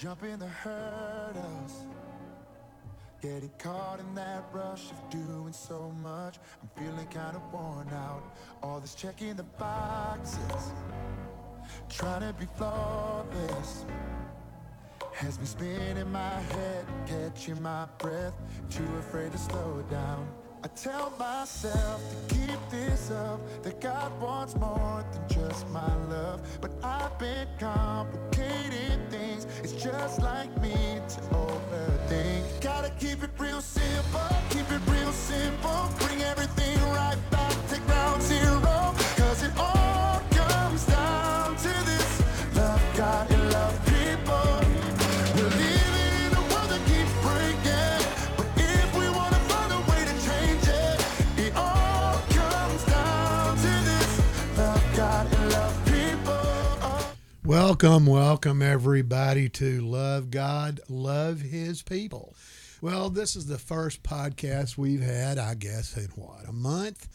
jumping the hurdles. Getting caught in that rush of doing so much. I'm feeling kind of worn out. All this checking the boxes. Trying to be flawless. Has me spinning my head, catching my breath. Too afraid to slow down. I tell myself to keep this up, that God wants more than just my love. But I've been complicated. It's just like me to overthink. Gotta keep it real simple, keep it real simple. Bring everything Welcome, welcome everybody to Love God, Love His People. Well, this is the first podcast we've had, I guess, in what, a month?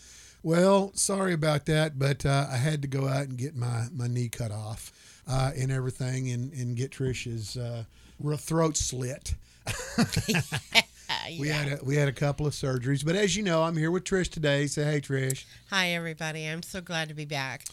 Well, sorry about that, but uh, I had to go out and get my, my knee cut off uh, and everything and, and get Trish's uh, throat slit. We had a, we had a couple of surgeries, but as you know, I'm here with Trish today. Say hey, Trish. Hi, everybody. I'm so glad to be back.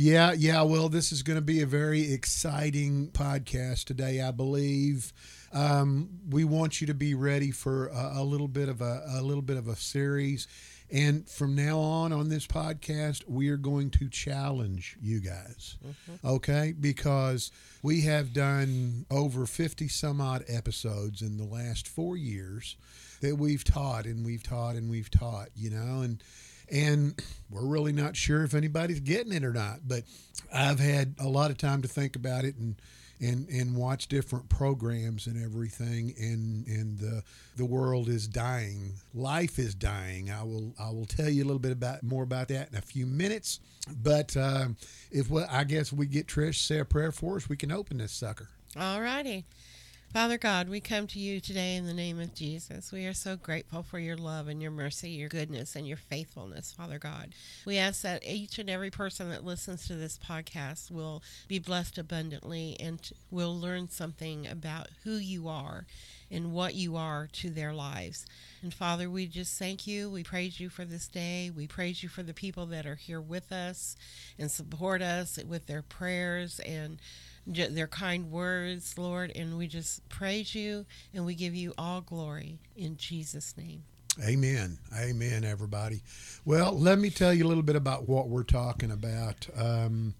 Yeah, yeah. Well, this is going to be a very exciting podcast today, I believe. Um, we want you to be ready for a, a little bit of a, a little bit of a series, and from now on on this podcast, we are going to challenge you guys. Okay, because we have done over fifty some odd episodes in the last four years that we've taught and we've taught and we've taught. You know, and and we're really not sure if anybody's getting it or not. But I've had a lot of time to think about it and and and watch different programs and everything. And and the the world is dying. Life is dying. I will I will tell you a little bit about more about that in a few minutes. But um, if we, I guess we get Trish say a prayer for us, we can open this sucker. All righty. Father God, we come to you today in the name of Jesus. We are so grateful for your love and your mercy, your goodness, and your faithfulness, Father God. We ask that each and every person that listens to this podcast will be blessed abundantly and will learn something about who you are and what you are to their lives. And Father, we just thank you. We praise you for this day. We praise you for the people that are here with us and support us with their prayers and their kind words, Lord. And we just praise you and we give you all glory in Jesus' name. Amen. Amen, everybody. Well, let me tell you a little bit about what we're talking about. Um,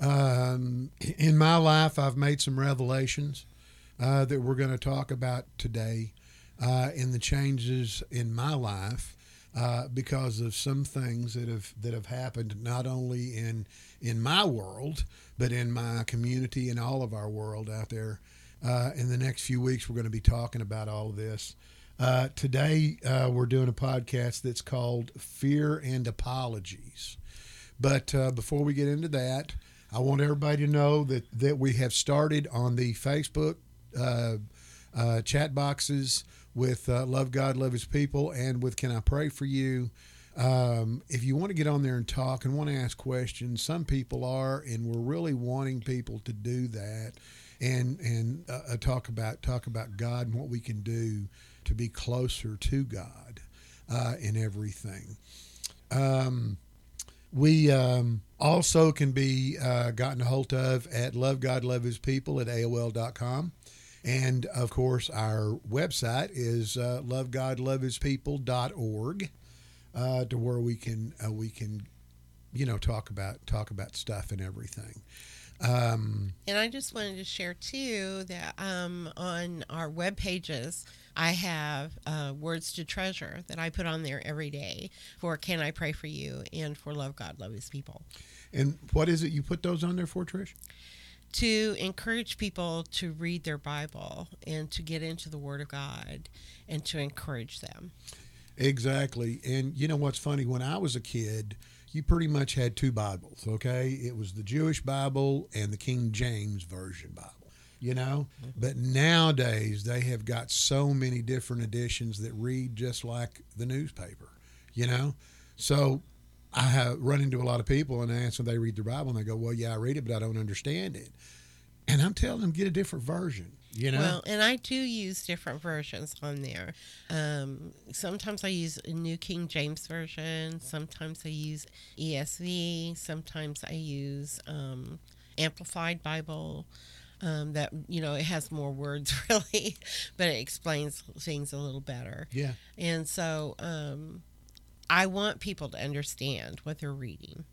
um, in my life, I've made some revelations uh, that we're going to talk about today uh, in the changes in my life. Uh, because of some things that have that have happened not only in in my world but in my community and all of our world out there. Uh, in the next few weeks, we're going to be talking about all of this. Uh, today, uh, we're doing a podcast that's called Fear and Apologies. But uh, before we get into that, I want everybody to know that, that we have started on the Facebook uh, uh, chat boxes with uh, Love God, Love His People, and with Can I Pray for You? Um, if you want to get on there and talk and want to ask questions, some people are, and we're really wanting people to do that and and uh, uh, talk about talk about God and what we can do to be closer to God uh, in everything. Um, we um, also can be uh, gotten a hold of at Love God Love His People at AOL.com. And of course, our website is uh, lovegodlovehispeople.org, uh, to where we can uh, we can, you know, talk about talk about stuff and everything. Um, And I just wanted to share too that um, on our web pages, I have uh, words to treasure that I put on there every day for Can I Pray for You and for Love God, Love His People. and what is it you put those on there for, Trish? To encourage people to read their Bible and to get into the Word of God and to encourage them. Exactly. And you know what's funny? When I was a kid, you pretty much had two Bibles, okay? It was the Jewish Bible and the King James Version Bible, you know? Mm-hmm. But nowadays, they have got so many different editions that read just like the newspaper, you know? So I have run into a lot of people and I ask them, they read the Bible and they go, well, yeah, I read it, but I don't understand it. And I'm telling them, get a different version. You know. Well, and I do use different versions on there. Um, sometimes I use a New King James Version. Sometimes I use ESV. Sometimes I use um, Amplified Bible. Um, that you know it has more words really, but it explains things a little better. yeah. And so um, I want people to understand what they're reading.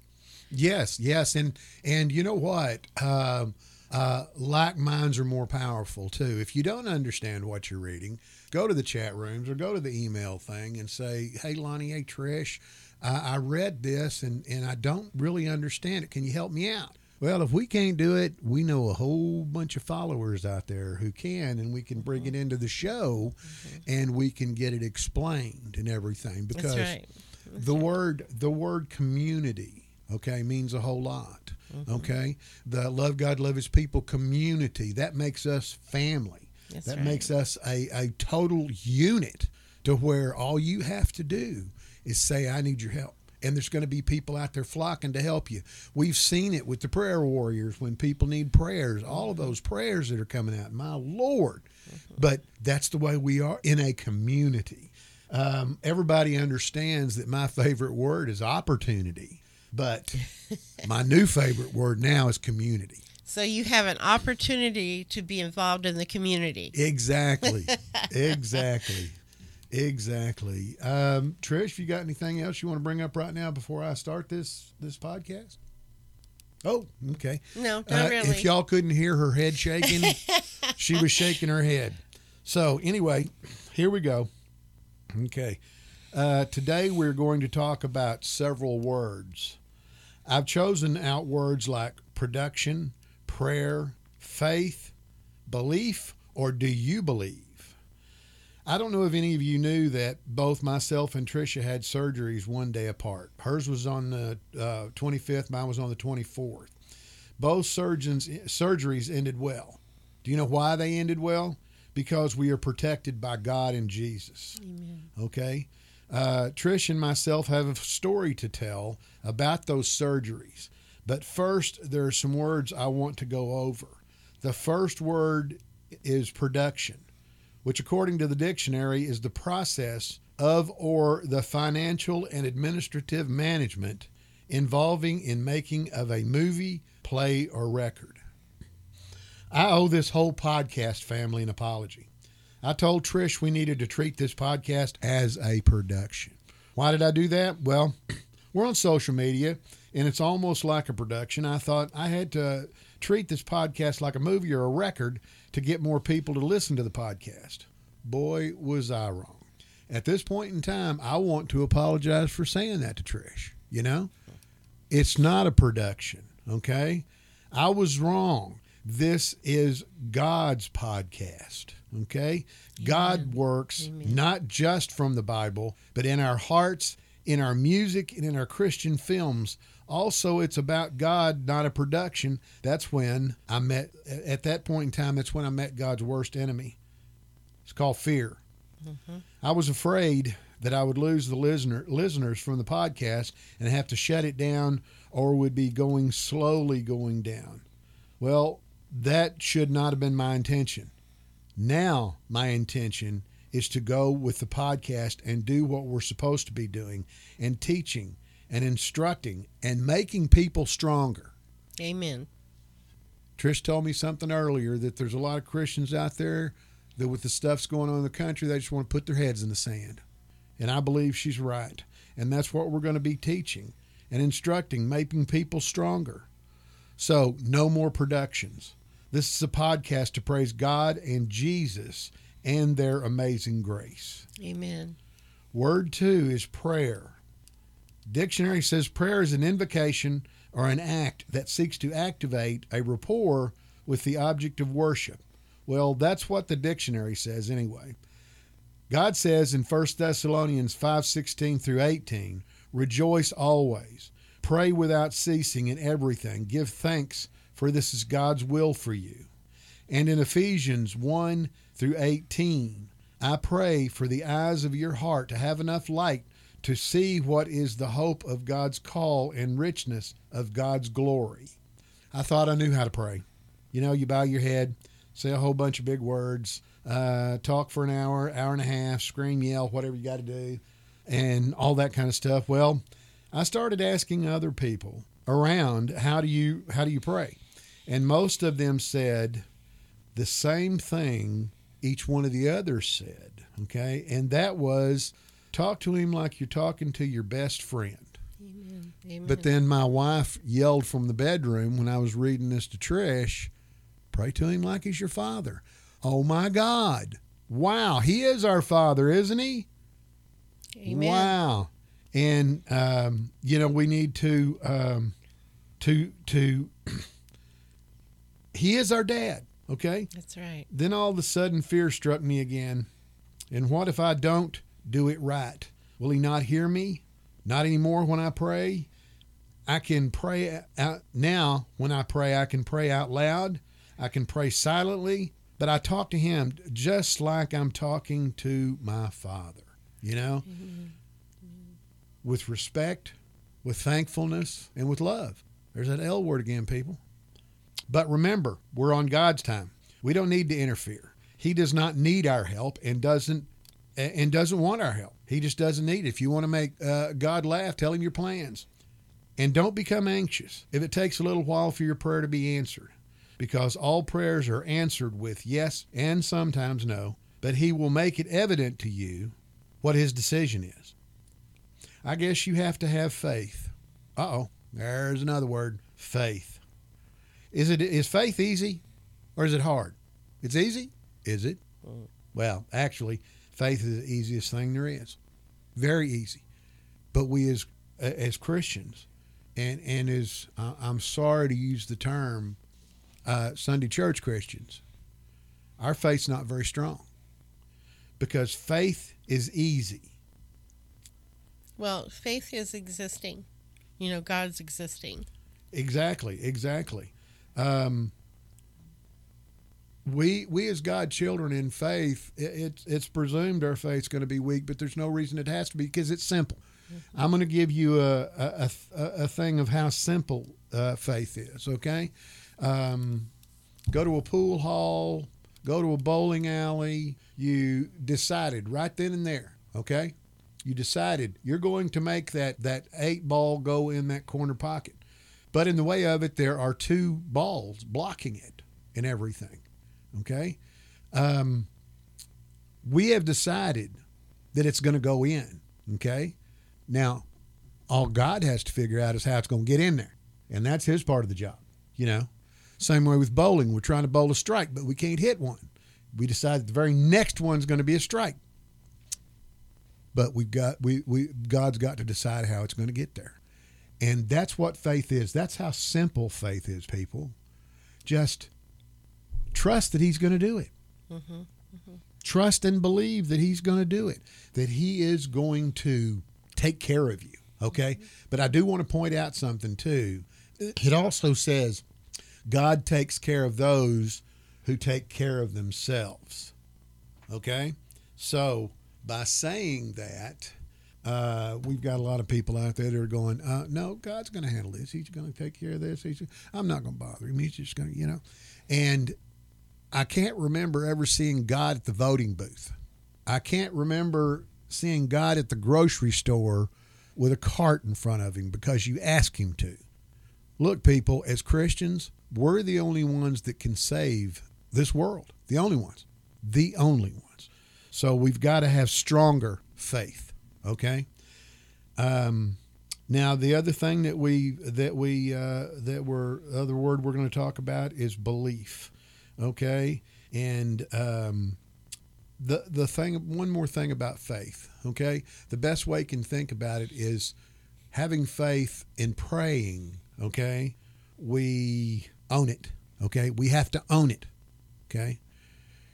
Yes, yes, and and you know what? Um, uh, like minds are more powerful too. If you don't understand what you're reading, go to the chat rooms or go to the email thing and say, "Hey, Lonnie, hey Trish, I, I read this and and I don't really understand it. Can you help me out?" Well, if we can't do it, we know a whole bunch of followers out there who can, and we can bring it mm-hmm. into the show, mm-hmm. and we can get it explained and everything. Because That's right. the word the word community okay means a whole lot mm-hmm. okay the love god love his people community that makes us family That's that right. makes us a, a total unit to where all you have to do is say i need your help and there's going to be people out there flocking to help you. We've seen it with the prayer warriors when people need prayers, all of those prayers that are coming out. My Lord. But that's the way we are in a community. Um, everybody understands that my favorite word is opportunity, but my new favorite word now is community. So you have an opportunity to be involved in the community. Exactly. exactly. Exactly. Um, Trish, you got anything else you want to bring up right now before I start this this podcast? Oh, okay. No, not Uh, really. If y'all couldn't hear her head shaking, she was shaking her head. So anyway, here we go. Okay. Uh, today we're going to talk about several words. I've chosen out words like production, prayer, faith, belief, or do you believe? I don't know if any of you knew that both myself and Tricia had surgeries one day apart. Hers was on the uh, 25th, mine was on the 24th. Both surgeons surgeries ended well. Do you know why they ended well? Because we are protected by God and Jesus. Amen. Okay. Uh, Trish and myself have a story to tell about those surgeries. But first, there are some words I want to go over. The first word is production, which, according to the dictionary, is the process of or the financial and administrative management involving in making of a movie, play, or record. I owe this whole podcast family an apology. I told Trish we needed to treat this podcast as a production. Why did I do that? Well, we're on social media and it's almost like a production. I thought I had to treat this podcast like a movie or a record to get more people to listen to the podcast. Boy, was I wrong. At this point in time, I want to apologize for saying that to Trish. You know, it's not a production, okay? I was wrong. This is God's podcast, okay? God works Amen. not just from the Bible, but in our hearts, in our music, and in our Christian films. Also, it's about God, not a production. That's when I met, at that point in time, that's when I met God's worst enemy. It's called fear. Mm-hmm. I was afraid that I would lose the listener, listeners from the podcast and have to shut it down or would be going slowly going down. Well, that should not have been my intention. Now, my intention is to go with the podcast and do what we're supposed to be doing and teaching and instructing and making people stronger. Amen. Trish told me something earlier that there's a lot of Christians out there that with the stuff's going on in the country, they just want to put their heads in the sand. And I believe she's right. And that's what we're going to be teaching and instructing, making people stronger. So, no more productions. This is a podcast to praise God and Jesus and their amazing grace. Amen. Word two is prayer. Dictionary says prayer is an invocation or an act that seeks to activate a rapport with the object of worship. Well, that's what the dictionary says anyway. God says in 1 Thessalonians 5:16 through 18, "Rejoice always, pray without ceasing in everything, give thanks, for this is God's will for you." And in Ephesians 1 through 18, I pray for the eyes of your heart to have enough light to see what is the hope of God's call and richness of God's glory. I thought I knew how to pray. You know, you bow your head, say a whole bunch of big words, uh, talk for an hour, hour and a half, scream, yell, whatever you got to do, and all that kind of stuff. Well, I started asking other people around how do you how do you pray, and most of them said the same thing each one of the others said. Okay, and that was talk to him like you're talking to your best friend. Amen. Amen. But then my wife yelled from the bedroom when I was reading this to Trish, pray to him like he's your father. Oh my God. Wow. He is our father, isn't he? Amen. Wow. And um, you know, we need to um, to to he is our dad, okay? That's right. Then all of a sudden fear struck me again. And what if I don't do it right? Will he not hear me? Not anymore when I pray. I can pray out now when I pray I can pray out loud. I can pray silently, but I talk to him just like I'm talking to my father, you know? Mm-hmm. With respect, with thankfulness, and with love. There's that L word again, people. But remember, we're on God's time. We don't need to interfere. He does not need our help and doesn't and doesn't want our help. He just doesn't need it. If you want to make uh, God laugh, tell him your plans. And don't become anxious if it takes a little while for your prayer to be answered, because all prayers are answered with yes and sometimes no, but He will make it evident to you what His decision is. I guess you have to have faith. Uh oh, there's another word faith. Is it is faith easy or is it hard? It's easy? Is it? Well, actually, faith is the easiest thing there is. Very easy. But we as as Christians and and as uh, I'm sorry to use the term uh, Sunday church Christians, our faith's not very strong because faith is easy. Well, faith is existing. You know, God's existing. Exactly, exactly. Um, we we as God children in faith, it, it's it's presumed our faith's going to be weak, but there's no reason it has to be because it's simple. I'm going to give you a a, a, a thing of how simple uh, faith is. Okay, um, go to a pool hall, go to a bowling alley. You decided right then and there. Okay, you decided you're going to make that that eight ball go in that corner pocket, but in the way of it, there are two balls blocking it and everything. Okay, um, we have decided that it's going to go in. Okay. Now, all God has to figure out is how it's going to get in there. And that's his part of the job, you know. Same way with bowling. We're trying to bowl a strike, but we can't hit one. We decide that the very next one's going to be a strike. But we've got we, we God's got to decide how it's going to get there. And that's what faith is. That's how simple faith is, people. Just trust that he's going to do it. Mm-hmm. Trust and believe that he's going to do it. That he is going to take care of you. Okay. Mm-hmm. But I do want to point out something too. It also says God takes care of those who take care of themselves. Okay. So by saying that, uh, we've got a lot of people out there that are going, uh, no, God's going to handle this. He's going to take care of this. He's, I'm not going to bother him. He's just going to, you know. And I can't remember ever seeing God at the voting booth. I can't remember seeing God at the grocery store with a cart in front of him because you ask him to. Look, people, as Christians, we're the only ones that can save this world. The only ones. The only ones. So we've got to have stronger faith. Okay. Um, now the other thing that we that we uh, that we're other word we're going to talk about is belief. Okay, and um, the the thing one more thing about faith okay the best way you can think about it is having faith in praying okay we own it okay we have to own it okay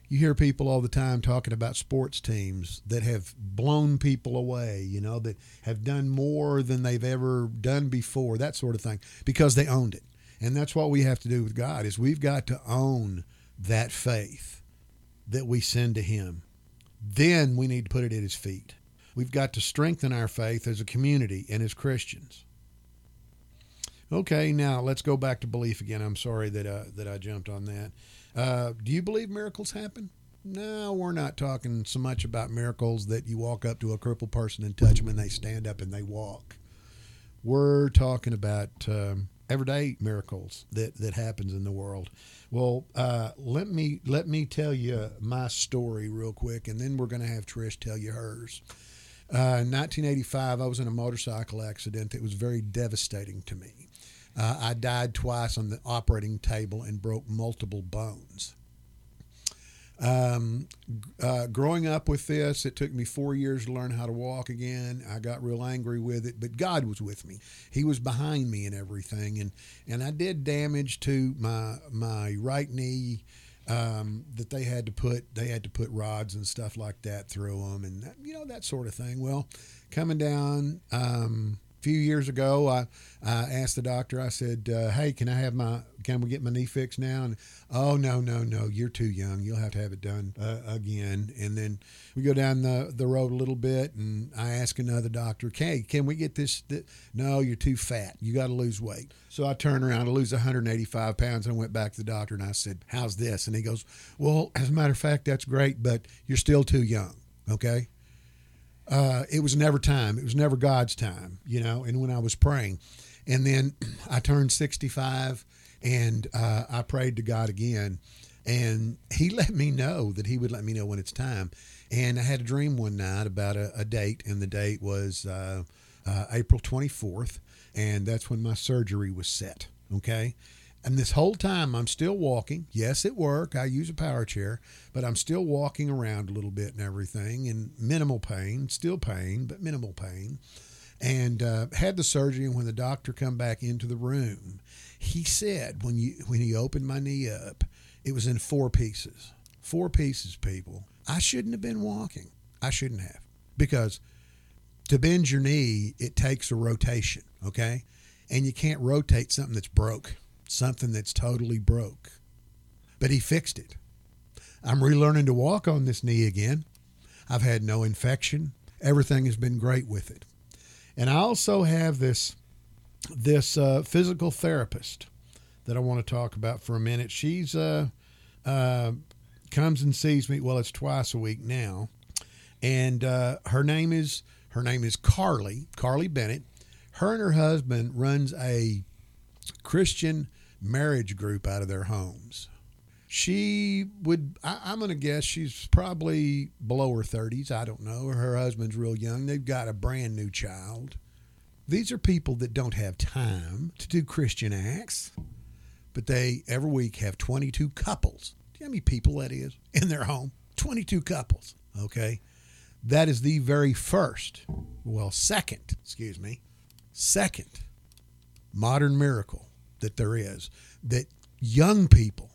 you hear people all the time talking about sports teams that have blown people away you know that have done more than they've ever done before that sort of thing because they owned it and that's what we have to do with god is we've got to own that faith that we send to him then we need to put it at his feet. We've got to strengthen our faith as a community and as Christians. Okay, now let's go back to belief again. I'm sorry that uh, that I jumped on that. Uh, do you believe miracles happen? No, we're not talking so much about miracles that you walk up to a crippled person and touch them and they stand up and they walk. We're talking about um, everyday miracles that, that happens in the world. Well, uh, let me let me tell you my story real quick, and then we're going to have Trish tell you hers. Uh, in 1985, I was in a motorcycle accident that was very devastating to me. Uh, I died twice on the operating table and broke multiple bones. Um, uh, growing up with this, it took me four years to learn how to walk again. I got real angry with it, but God was with me. He was behind me and everything, and and I did damage to my my right knee. Um, that they had to put they had to put rods and stuff like that through them, and that, you know that sort of thing. Well, coming down. Um, few years ago, I, I asked the doctor. I said, uh, "Hey, can I have my can we get my knee fixed now?" And oh no, no, no, you're too young. You'll have to have it done uh, again. And then we go down the, the road a little bit, and I ask another doctor, "Okay, can we get this?" Th-? No, you're too fat. You got to lose weight. So I turned around to lose 185 pounds, and I went back to the doctor, and I said, "How's this?" And he goes, "Well, as a matter of fact, that's great, but you're still too young." Okay uh, it was never time. It was never God's time, you know. And when I was praying, and then I turned 65 and uh, I prayed to God again, and He let me know that He would let me know when it's time. And I had a dream one night about a, a date, and the date was uh, uh April 24th, and that's when my surgery was set. Okay. And this whole time, I'm still walking. Yes, at work, I use a power chair, but I'm still walking around a little bit and everything, and minimal pain, still pain, but minimal pain. And uh, had the surgery, and when the doctor come back into the room, he said when you when he opened my knee up, it was in four pieces. Four pieces, people. I shouldn't have been walking. I shouldn't have because to bend your knee, it takes a rotation. Okay, and you can't rotate something that's broke something that's totally broke. But he fixed it. I'm relearning to walk on this knee again. I've had no infection. Everything has been great with it. And I also have this this uh, physical therapist that I want to talk about for a minute. She's uh, uh, comes and sees me. Well, it's twice a week now, and uh, her name is her name is Carly Carly Bennett. Her and her husband runs a Christian marriage group out of their homes. She would, I, am going to guess she's probably below her 30s. I don't know. Her husband's real young. They've got a brand new child. These are people that don't have time to do Christian acts, but they every week have 22 couples. Do you know how many people that is in their home? 22 couples. Okay. That is the very first, well, second, excuse me, second modern miracle that there is that young people,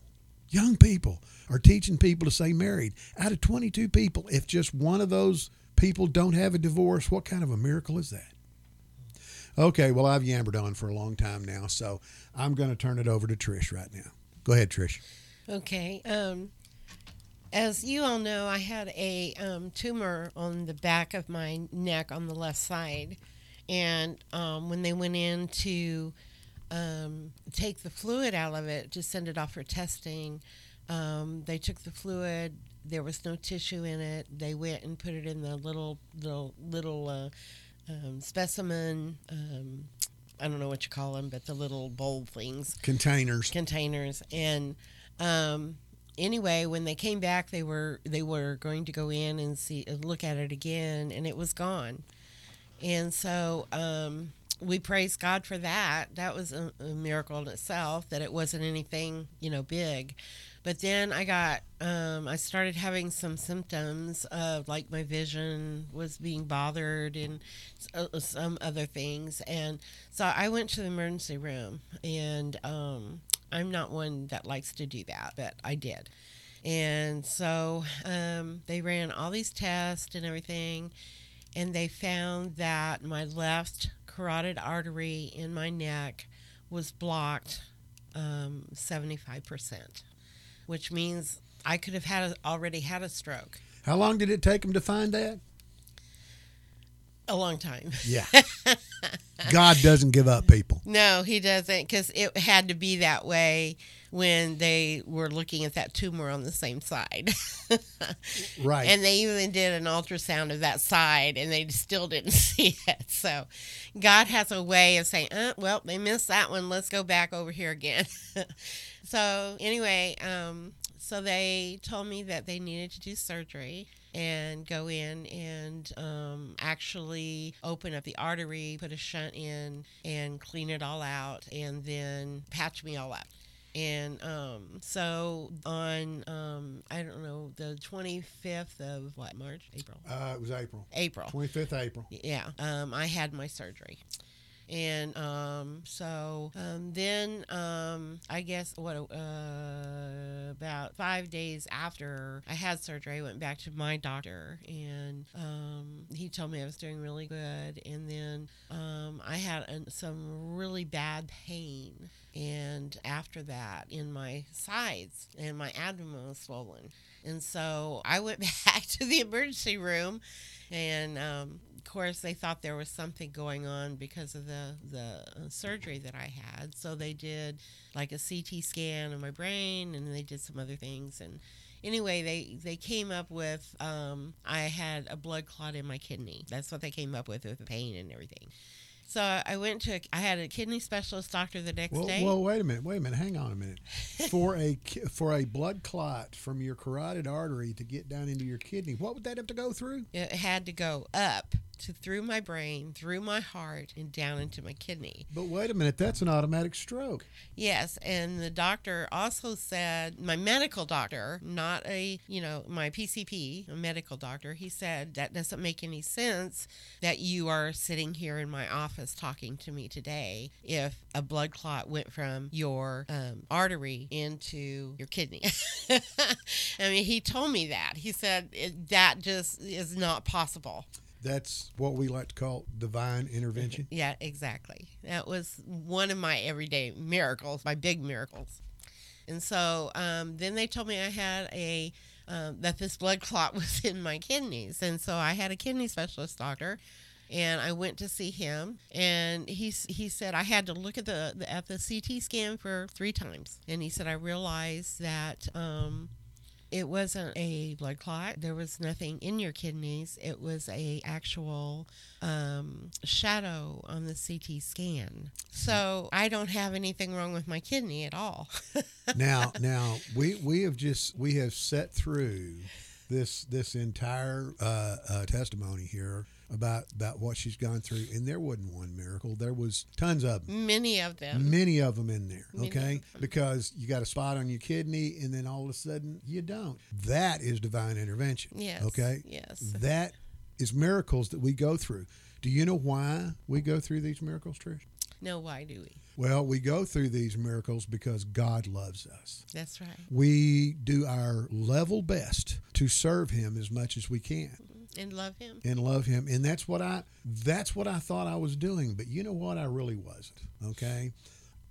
young people are teaching people to stay married. Out of 22 people, if just one of those people don't have a divorce, what kind of a miracle is that? Okay, well, I've yammered on for a long time now, so I'm going to turn it over to Trish right now. Go ahead, Trish. Okay. Um, as you all know, I had a um, tumor on the back of my neck on the left side. And um, when they went in to um, take the fluid out of it to send it off for testing. Um, they took the fluid. There was no tissue in it. They went and put it in the little little little uh, um, specimen. Um, I don't know what you call them, but the little bowl things. Containers. Containers. And um, anyway, when they came back, they were they were going to go in and see look at it again, and it was gone. And so um, we praise God for that. That was a, a, miracle in itself that it wasn't anything, you know, big. But then I got, um, I started having some symptoms of like my vision was being bothered and uh, some other things. And so I went to the emergency room and um, I'm not one that likes to do that, but I did. And so um, they ran all these tests and everything and they found that my left carotid artery in my neck was blocked um, 75%, which means I could have had a, already had a stroke. How long did it take them to find that? A long time. Yeah. God doesn't give up people. No, he doesn't because it had to be that way when they were looking at that tumor on the same side. Right. And they even did an ultrasound of that side and they still didn't see it. So God has a way of saying, uh, well, they missed that one. Let's go back over here again. so, anyway, um, so they told me that they needed to do surgery and go in and um, actually open up the artery, put a shunt in, and clean it all out, and then patch me all up. And um, so on, um, I don't know, the 25th of what, March? April? uh, it was April. April. 25th April. Yeah, um, I had my surgery. And um, so um, then um, I guess what uh, about five days after I had surgery, I went back to my doctor, and um, he told me I was doing really good. And then um, I had some really bad pain, and after that, in my sides and my abdomen was swollen. And so I went back to the emergency room, and um, course they thought there was something going on because of the the uh, surgery that I had. So they did like a CT scan of my brain, and they did some other things. And anyway, they they came up with um, I had a blood clot in my kidney. That's what they came up with with the pain and everything. So I went to I had a kidney specialist doctor the next Well, day. well, wait a minute. Wait a minute. Hang on a minute. For a for a blood clot from your carotid artery to get down into your kidney, what would that have to go through? It had to go up to through my brain, through my heart, and down into my kidney. But wait a minute. That's an automatic stroke. Yes, and the doctor also said, my medical doctor, not a, you know, my PCP, a medical doctor, he said that doesn't make any sense that you are sitting here in my office talking to me today if a blood clot went from your um, artery into your kidney. I mean, he told me that. He said it, that just is not possible. That's what we like to call divine intervention. Yeah, exactly. That was one of my everyday miracles, my big miracles. And so um, then they told me I had a um, that this blood clot was in my kidneys, and so I had a kidney specialist doctor, and I went to see him, and he he said I had to look at the, the at the CT scan for three times, and he said I realized that. Um, it wasn't a blood clot. There was nothing in your kidneys. It was a actual um, shadow on the CT scan. So I don't have anything wrong with my kidney at all. now, now we we have just we have set through this this entire uh, uh, testimony here about about what she's gone through, and there wasn't one miracle. There was tons of them. Many of them. Many of them in there, Many okay? them. Because you got a spot on your kidney, and then all of a sudden you don't. That is divine intervention. Yes. Okay. Yes. That is miracles that we go through. Do you know why we go through these miracles, Trish? No, why do we? Well, we go through these miracles because God loves us. That's right. We do our level best to serve Him as much as we can And love him. and love Him, and that's what I that's what I thought I was doing. But you know what? I really wasn't. Okay,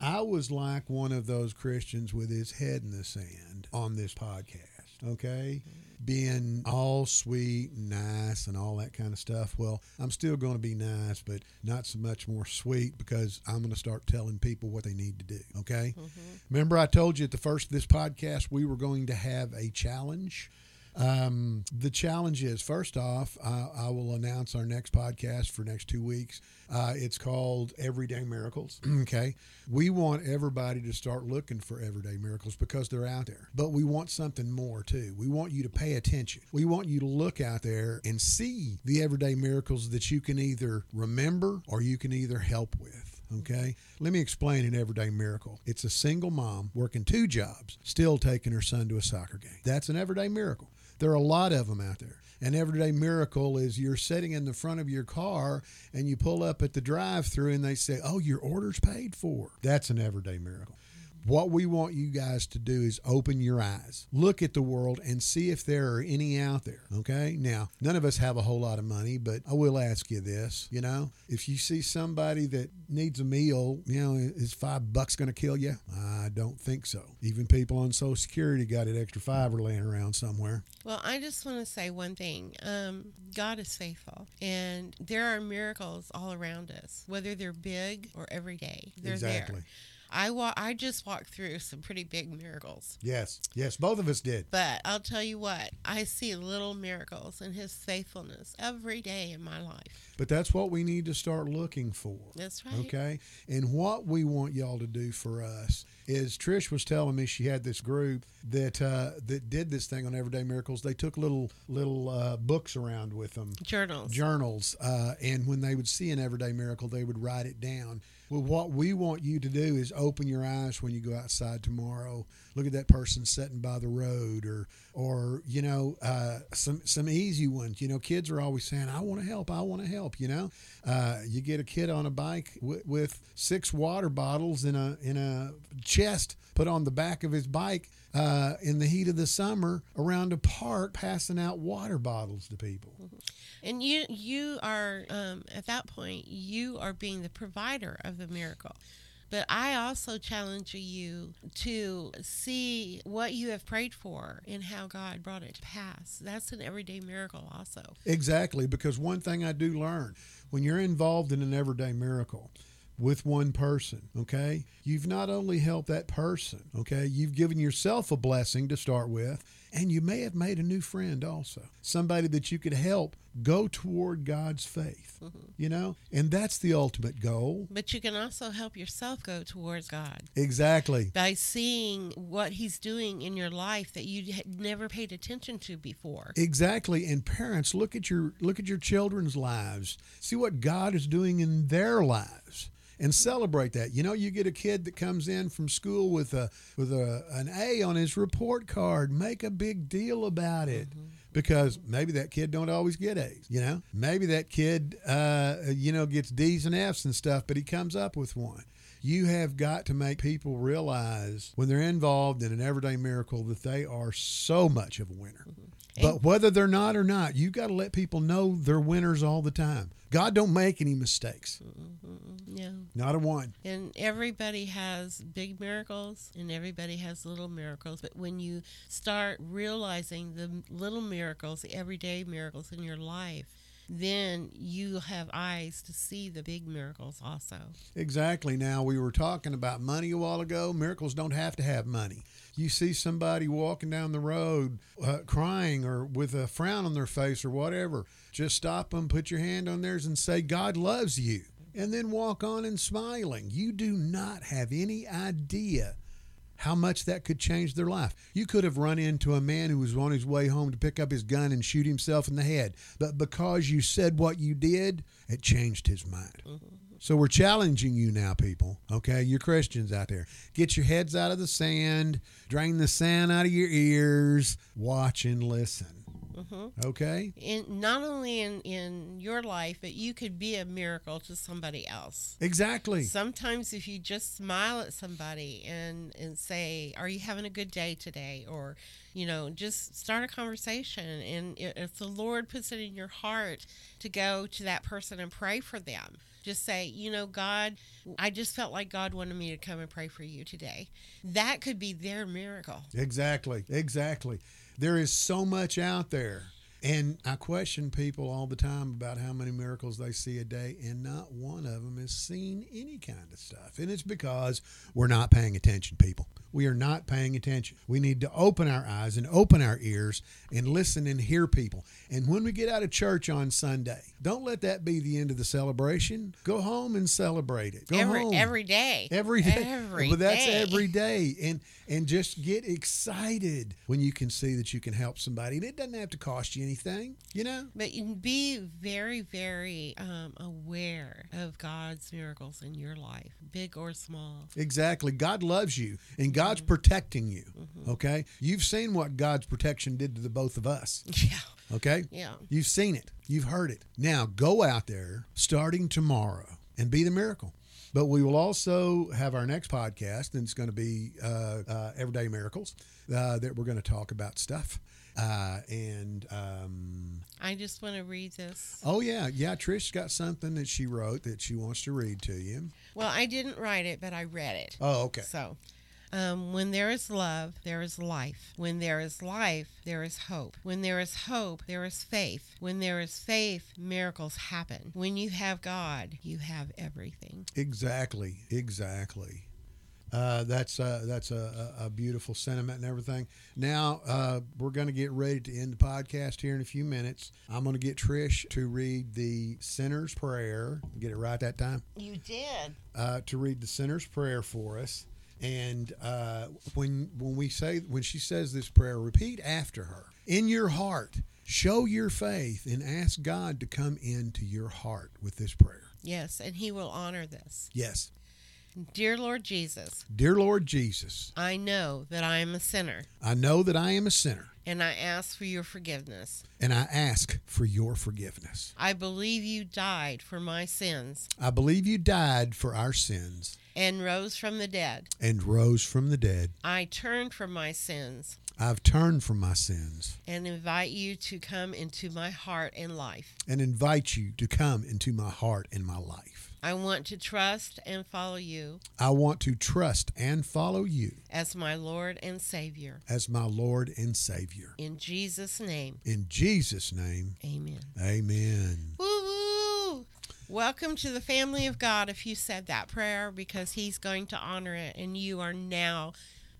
I was like one of those Christians with his head in the sand on this podcast. Okay. Mm-hmm. Being all sweet and nice and all that kind of stuff. Well, I'm still going to be nice, but not so much more sweet because I'm going to start telling people what they need to do. Okay. Mm-hmm. Remember, I told you at the first of this podcast we were going to have a challenge. Um, the challenge is first off, I, I will announce our next podcast for next two weeks. Uh, it's called Everyday Miracles. okay. We want everybody to start looking for everyday miracles because they're out there. But we want something more too. We want you to pay attention. We want you to look out there and see the everyday miracles that you can either remember or you can either help with. Okay. Let me explain an everyday miracle. It's a single mom working two jobs, still taking her son to a soccer game. That's an everyday miracle. There are a lot of them out there. An everyday miracle is you're sitting in the front of your car and you pull up at the drive through and they say, Oh, your order's paid for. That's an everyday miracle. What we want you guys to do is open your eyes, look at the world, and see if there are any out there. Okay. Now, none of us have a whole lot of money, but I will ask you this you know, if you see somebody that needs a meal, you know, is five bucks going to kill you? I don't think so. Even people on Social Security got an extra fiver laying around somewhere. Well, I just want to say one thing. Um, God is faithful, and there are miracles all around us, whether they're big or every day. They're Exactly. there. I wa- I just walked through some pretty big miracles. Yes. Yes. Both of us did. But I'll tell you what, I see little miracles in his faithfulness every day in my life. But that's what we need to start looking for. That's right. Okay. And what we want y'all to do for us is Trish was telling me she had this group that uh, that did this thing on Everyday Miracles. They took little little uh, books around with them, Journals. journals, uh, and when they would see an Everyday Miracle, they would write it down. Well, what we want you to do is open your eyes when you go outside tomorrow. Look at that person sitting by the road, or or you know uh, some some easy ones. You know, kids are always saying, "I want to help. I want to help." You know, uh, you get a kid on a bike w- with six water bottles in a in a chest put on the back of his bike uh, in the heat of the summer around a park, passing out water bottles to people. And you you are um, at that point you are being the provider of the miracle. But I also challenge you to see what you have prayed for and how God brought it to pass. That's an everyday miracle also. Exactly, because one thing I do learn when you're involved in an everyday miracle with one person, okay, you've not only helped that person, okay, you've given yourself a blessing to start with, and you may have made a new friend also, somebody that you could help go toward God's faith, mm-hmm. you know, and that's the ultimate goal. But you can also help yourself go towards God Exactly. by seeing what He's doing in your life that you had never paid attention to before. Exactly. And parents, look at your look at your children's lives. See what God is doing in their lives. And celebrate that. You know, you get a kid that comes in from school with a with a an A on his report card. Make a big deal about it. Because maybe that kid don't always get A's, you know. Maybe that kid, uh, you know, gets D's and F's and stuff, but he comes up with one. You have got to make people realize when they're involved in an everyday miracle that they are so much of a winner. But whether they're not or not, you got to let people know they're winners all the time. God don't make any mistakes, mm-hmm. No. not a one. And everybody has big miracles and everybody has little miracles. But when you start realizing the little miracles, the everyday miracles in your life, then you have eyes to see the big miracles also. Exactly. Now we were talking about money a while ago. Miracles don't have to have money. You see somebody walking down the road uh, crying or with a frown on their face or whatever, just stop them, put your hand on theirs, and say, "God loves you," and then walk on and smiling. You do not have any idea how much that could change their life. You could have run into a man who was on his way home to pick up his gun and shoot himself in the head, but because you said what you did, it changed his mind. So we're challenging you now, people. Okay, you're Christians out there. Get your heads out of the sand, drain the sand out of your ears, watch and listen. Mm-hmm. Okay? And not only in, in your life, but you could be a miracle to somebody else. Exactly. Sometimes if you just smile at somebody and, and say, Are you having a good day today? Or, you know, just start a conversation. And if the Lord puts it in your heart to go to that person and pray for them, just say, You know, God, I just felt like God wanted me to come and pray for you today. That could be their miracle. Exactly. Exactly. There is so much out there. And I question people all the time about how many miracles they see a day, and not one of them has seen any kind of stuff. And it's because we're not paying attention, people. We are not paying attention. We need to open our eyes and open our ears and listen and hear people. And when we get out of church on Sunday, don't let that be the end of the celebration. Go home and celebrate it. Go every home. every day. Every day. Every but that's day. every day. And and just get excited when you can see that you can help somebody. And it doesn't have to cost you anything, you know? But you be very, very um, aware of God's miracles in your life, big or small. Exactly. God loves you and God's protecting you. Okay? You've seen what God's protection did to the both of us. Yeah, Okay? yeah. You've seen it. You've heard it. Now go out there starting tomorrow and be the miracle. But we will also have our next podcast, and it's going to be uh, uh, Everyday Miracles, uh, that we're going to talk about stuff. Uh, and um, I just want to read this. oh yeah, yeah, Trish got something that she wrote that she wants to read to you. Well, I didn't write it, but I read it. Oh, okay. So, um, when there is love, there is life. When there is life, there is hope. When there is hope, there is faith. When there is faith, miracles happen. When you have God, you have everything. Exactly, exactly. Uh, that's uh, that's a, a beautiful sentiment and everything. Now uh, we're going to get ready to end the podcast here in a few minutes. I'm going to get Trish to read the sinner's prayer. Get it right that time. You did. Uh, to read the sinner's prayer for us. And uh, when when we say when she says this prayer, repeat after her. In your heart, show your faith and ask God to come into your heart with this prayer. Yes, and He will honor this. Yes, Dear Lord Jesus, dear Lord Jesus. I know that I am a sinner, I know that I am a sinner, and I ask for your forgiveness. and I ask for your forgiveness. I believe you died for my sins I believe you died for our sins and rose from the dead. and rose from the dead. I turn from my sins I've turned from my sins and invite you to come into my heart and life. and invite you to come into my heart and my life. I want to trust and follow you I want to trust and follow you as my Lord and Savior. as my Lord and Savior. In Jesus' name, In Jesus' name, amen. amen. Woo woo! Welcome to the family of God if you said that prayer because He's going to honor it and you are now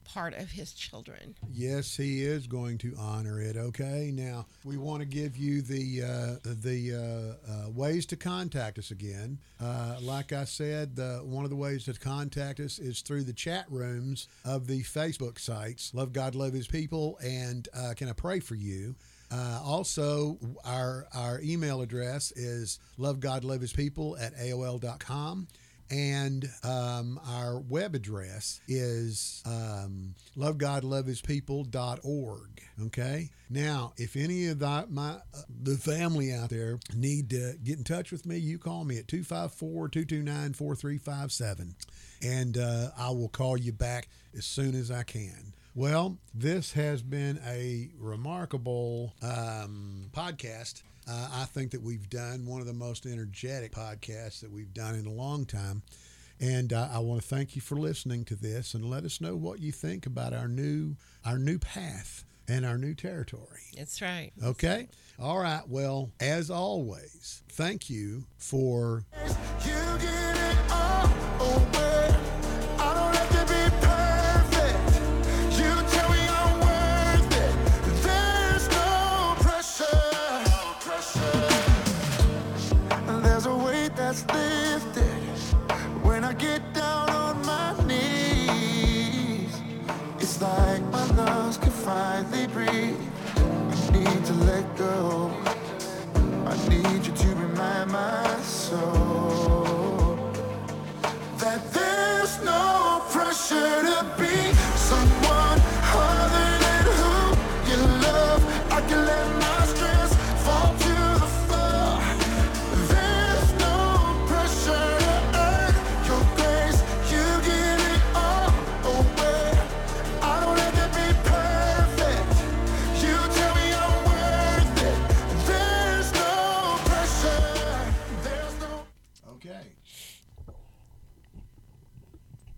part of His children. Yes, he is going to honor it. Okay, now we want to give you the uh, the uh, uh, ways to contact us again. Uh, like I said, the, one of the ways to contact us is through the chat rooms of the Facebook sites. Love God, love His people, and uh, can I pray for you? Uh, also, our our email address is love God, love His people at AOL.com. And um, our web address is um, lovegodlovehispeople.org. Okay. Now, if any of the, my uh, the family out there need to get in touch with me, you call me at 254 229 4357. And uh, I will call you back as soon as I can. Well, this has been a remarkable um, podcast. Uh, I think that we've done one of the most energetic podcasts that we've done in a long time. And uh, I want to thank you for listening to this and let us know what you think about our new our new path and our new territory. That's right. Okay? All right. Well, as always, thank you for You